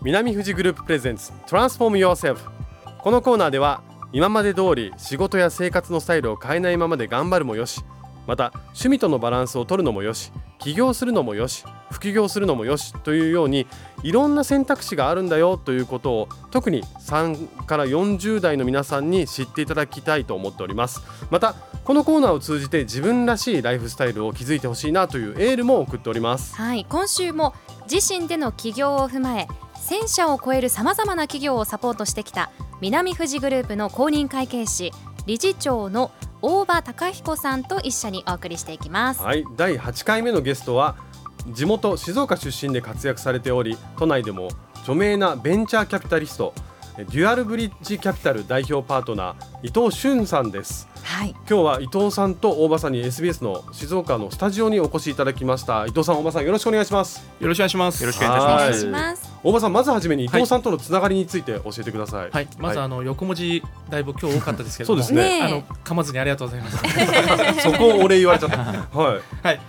南富士グループプレゼンツ Transform Yourself このコーナーでは今まで通り仕事や生活のスタイルを変えないままで頑張るもよしまた趣味とのバランスを取るのもよし起業するのもよし副業するのもよしというようにいろんな選択肢があるんだよということを特に3から40代の皆さんに知っていただきたいと思っております。またこのコーナーを通じて自分らしいライフスタイルを築いてほしいなというエールも送っております。はい今週も自身での起業を踏まえ1000社を超えるさまざまな企業をサポートしてきた南富士グループの公認会計士理事長の大場隆彦さんと一緒にお送りしていきます。はい第8回目のゲストは地元静岡出身で活躍されており都内でも著名なベンチャーキャピタリストデュアルブリッジキャピタル代表パートナー伊藤俊さんです。はい。今日は伊藤さんと大場さんに SBS の静岡のスタジオにお越しいただきました。伊藤さん大場さんよろしくお願いします。よろしくお願いします。よろしくお願いいたしおます。大場さんまずはじめに伊藤さんとのつながりについて教えてください。はい、まずあの横文字だいぶ今日多かったですけど。も、そうですね。あの噛まずにありがとうございます。そこをお礼言われちゃった。はい。はい。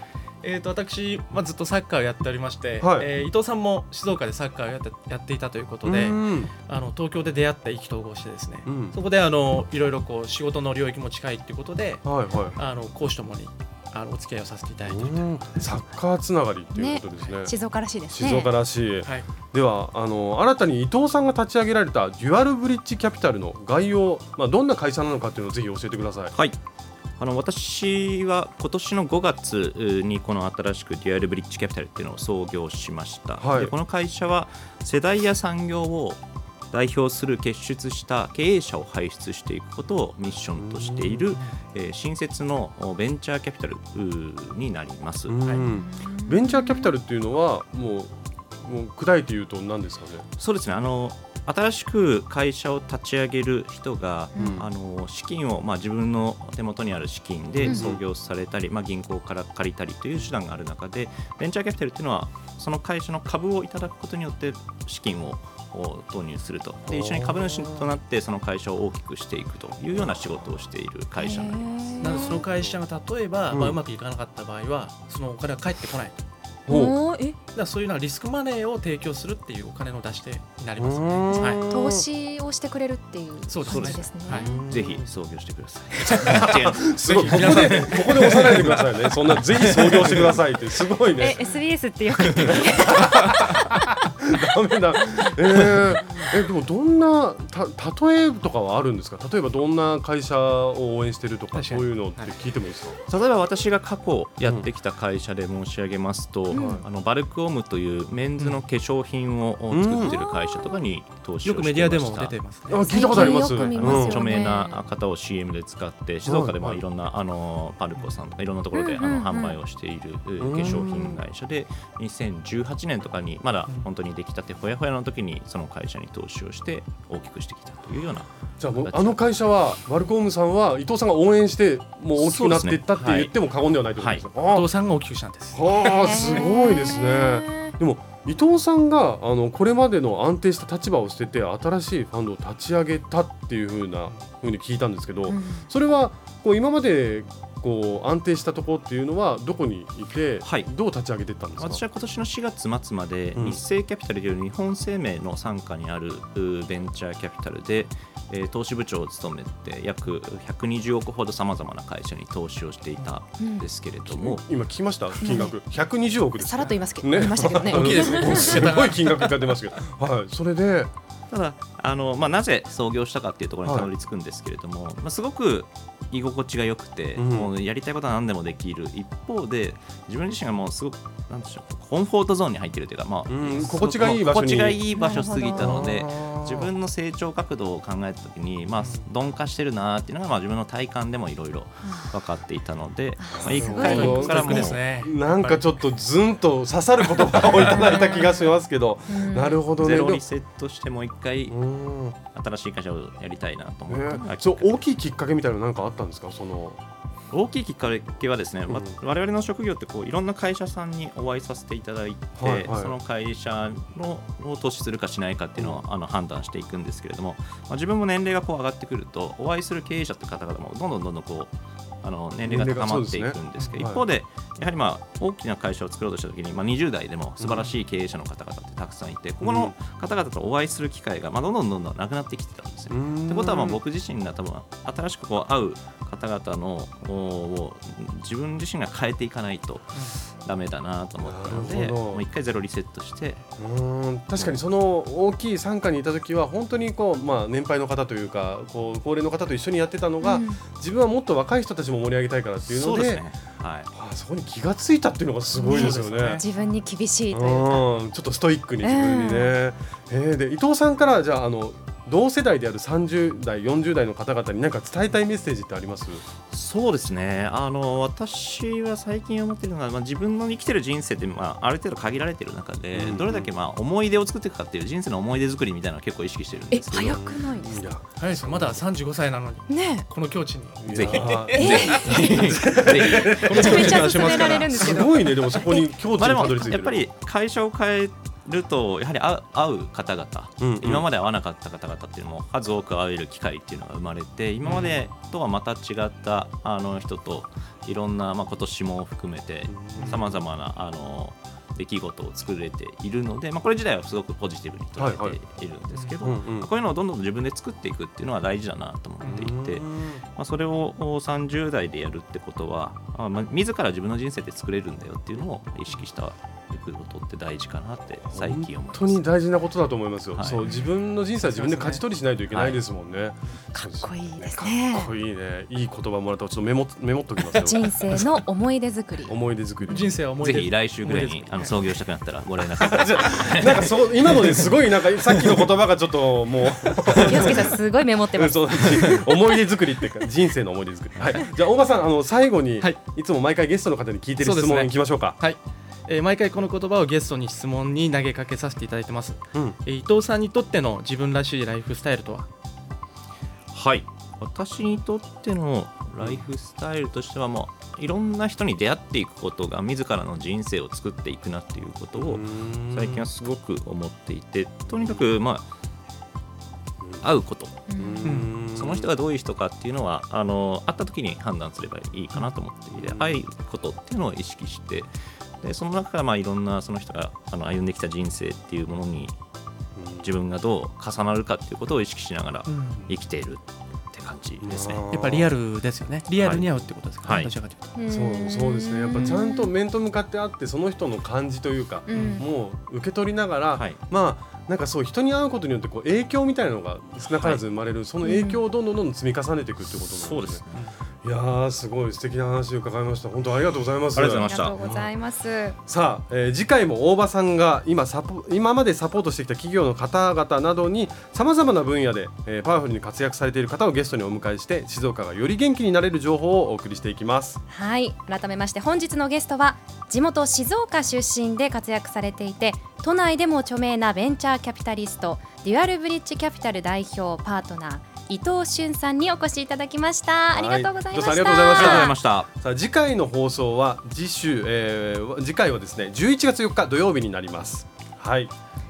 えー、と私、まあ、ずっとサッカーをやっておりまして、はい。えー伊藤さんも静岡でサッカーをやってやっていたということでうん。あの東京で出会って意気投合してですね、うん。そこであのいろいろこう仕事の領域も近いっていうことではいはい。あの講師ともにあのお付き合いをさせていただいてサッカーつながりっていうことですね。静岡らしいですね。静岡らしい、はい、ではあの新たに伊藤さんが立ち上げられたデュアルブリッジキャピタルの概要、まあ、どんな会社なのかっていうのをぜひ教えてください。はい。あの私は今年の5月にこの新しくデュアルブリッジキャピタルっていうのを創業しました。はい。でこの会社は世代や産業を代表する結出した経営者を輩出していくことをミッションとしている、えー新設のベンチャーキャピタルになります。うん。はい。ベンチャーキャピタルっていうのはもうもう砕いて言うと何ですかね？そうですね。あの新しく会社を立ち上げる人が、うん。あの資金を、まあ、自分の手元にある資金うん。で創業されたり、まあ、銀行から借りたりという手段がある中でベンチャーキャピタルっていうのはその会社の株をいただくことによって資金をを投入すると。で一緒に株主となってその会社を大きくしていくというような仕事をしている会社になります。なのでその会社が例えば、うん。まあ、うまくいかなかった場合はそのお金が返ってこないおーえ？だからそういうのはリスクマネーを提供するっていうお金の出し手になりますうね。はい。投資をしてくれるっていうそうです。感じですね。はい。ぜひ創業してください。すすごいここでここで押さないでくださいね。そんなぜひ創業してくださいって。すごいえね。SBS ってよく言ってる ダメだ。えー、えでもどんなた例えとかはあるんですか？例えばどんな会社を応援してるとかそういうのって聞いてもいいですか？例えば私が過去やってきた会社で申し上げますと、ん。あのバルクオムというメンズの化粧品を作ってる会社とかに投資をよくしてい。ましたメディアでも出てますね。あ聞いたことあります？著名な方を CM で使って静岡ではい。もいろんなあのパルコさんとかいろんなところであうんうんうん。の販売をしているえー化粧品会社で2018年とかにまだ本当に出来たてほやほやの時にその会社に投資をして大きくしてきたというようなじゃあもうあの会社はワルコームさんは伊藤さんが応援してもう大きくなっていったって言っても過言ではないということですか？お父さんが大きくしたんです。あはあすごいですね。でも伊藤さんがあのこれまでの安定した立場を捨てて新しいファンドを立ち上げたっていう風な風に聞いたんですけど、うんそれはこう今までこう安定したところっていうのはどこにいて、はい。どう立ち上げていったんですか？私は今年の4月末までうん。日清キャピタルという日本生命の傘下にあるうベンチャーキャピタルで、えー投資部長を務めて約120億ほどさまざまな会社に投資をしていたんですけれども、今聞きました？金額。120億です、ね。さらっと言いますけど、ね。言いましたけどね。大きいですね。すごい金額が出ますけど、はい、それで、ただあの、まあ、なぜ創業したかっていうところにたどり着くんですけれども、まあ、すごく居心地が良くて、うん。もうやりたいことは何でもできる。一方で自分自身がもうすごくなんでしょうコンフォートゾーンに入ってるというか、まあうん心地がいい場所に。心地がいい場所すぎたので自分の成長角度を考えた時に、まあ、鈍化してるなっていうのが、まあ、自分の体感でもいろいろ分かっていたので、まあ、一回すごい。ここからもうですね。なんかちょっとズンと刺さる言葉をいただいた気がしますけど、うんなるほどね。ゼロリセットしてもう一回うん新しい会社をやりたいなと思ったのがね、きっかけそう大きいきっかけみたいなのなんかあったんですか？その。大きいきっかけはですね、わうん。我々の職業ってこういろんな会社さんにお会いさせていただいて、はいはい。その会社のを投資するかしないかっていうのを、あの判断していくんですけれども、まあ、自分も年齢がこう上がってくるとお会いする経営者って方々もどんどんどんどんこうあの年齢が高まっていくんですけど、年齢が。そうですね。一方でやはりまあ大きな会社を作ろうとした時に、まあ、20代でも素晴らしい経営者の方々ってたくさんいて、ここの方々とお会いする機会がまあどんどんどんどんなくなってきてたんですよ。ってことはまあ僕自身が多分新しくこう会う方々のを自分自身が変えていかないとダメだなと思ったのでなるほど。もう一回ゼロリセットして。うん。確かにその大きい傘下にいた時は本当にこう、まあ、年配の方というかこう高齢の方と一緒にやってたのが、うん。自分はもっと若い人たちも盛り上げたいからっていうのでそうですねはい。あそこに気がついたっていうのがすごいですよね。ね。自分に厳しいというか。うん。ちょっとストイックに自分にね。えーで伊藤さんからじゃああの同世代である30代40代の方々に何か伝えたいメッセージってあります？そうですね。あの私は最近思ってるのが、まあ、自分の生きてる人生って、まあ、ある程度限られてる中で、うんどれだけまあ思い出を作っていくかっていう人生の思い出作りみたいなのを結構意識してるんえですけど。早くないですか？早いですよ。まだ35歳なのに。ねこの境地に。ぜひ。るんですけど。すごいね。でもそこに境地にたどり着いてる。やっぱり会社を変えるとやはり会う方々、うんうん。今まで会わなかった方々っていうのも数多く会える機会っていうのが生まれて今までとはまた違ったあの人といろんな、まあ、今年も含めてさまざまなあの出来事を作れているので、まあ、これ自体はすごくポジティブに捉えているんですけど、こういうのをどんどん自分で作っていくっていうのは大事だなと思っていて、うん。まあ、それを30代でやるってことは、あまあ、自ら自分の人生で作れるんだよっていうのを意識したいくことって大事かなって最近思います。本当に大事なことだと思いますよ、はい。そう自分の人生は自分で勝ち取りしないといけないですもんね、かっこいいですかね。っこいいね。いい言葉もらった。らちょっとメモメモっときますよ。人生の思い出作り。思い出作り。人生は思い出ぜひ来週ぐらいにあの創業したくなったらご連絡なんかそう今のですごいなんかさっきの言葉がちょっともう 清介さんすごいメモってます。思い出作りっていうか人生の思い出作り。はい。じゃあ大場さんあの最後に、はい。い、つも毎回ゲストの方に聞いてる質問いきましょうか。はい、えー毎回この言葉をゲストに質問に投げかけさせていただいてます、うん。えー伊藤さんにとっての自分らしいライフスタイルとは？はい。私にとってのライフスタイルとしてはもういろんな人に出会っていくことが自らの人生を作っていくなっていうことを最近はすごく思っていてとにかくまあ会うこと。うん。その人がどういう人かっていうのはあの会った時に判断すればいいかなと思っていて会うことっていうのを意識してでその中からまあいろんなその人があの歩んできた人生っていうものに自分がどう重なるかっていうことを意識しながら生きているって感じですね。やっぱリアルですよね。リアルに会うってことですか？ね、はい。どちらかというと。そうそうですね。やっぱちゃんと面と向かって会ってその人の感じというか、うん。もう受け取りながら、はい。まあなんかそう人に会うことによってこう影響みたいなのが少なからず生まれる、その影響をどんどんどんどん積み重ねていくってことなんですね。そうですね。いやーすごい素敵な話を伺いました。本当ありがとうございます。ありがとうございましたありがとうございますさあ、えー次回も大場さんが今サポ今までサポートしてきた企業の方々などにさまざまな分野で、えーパワフルに活躍されている方をゲストにお迎えして静岡がより元気になれる情報をお送りしていきます。はい改めまして本日のゲストは地元静岡出身で活躍されていて都内でも著名なベンチャーキャピタリストデュアルブリッジキャピタル代表パートナー伊藤俊さんにお越しいただきましたありがとうございました、ありがとうございましたありがとうございました。さあ次回の放送は次週、えー次回はですね11月4日土曜日になります。はい。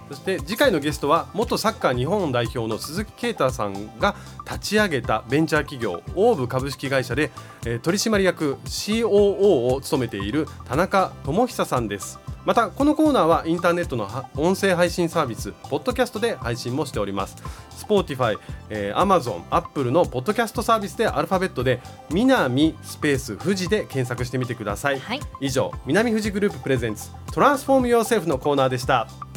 そして次回のゲストは元サッカー日本代表の鈴木啓太さんが立ち上げたベンチャー企業オーブ株式会社で、えー取締役 COO を務めている田中智久さんです。またこのコーナーはインターネットのは音声配信サービスポッドキャストで配信もしております。Spotify、えー、Amazon、Apple のポッドキャストサービスでアルファベットで南スペース富士で検索してみてください。はい以上南富士グループプレゼンツトランスフォーム Yourself のコーナーでした。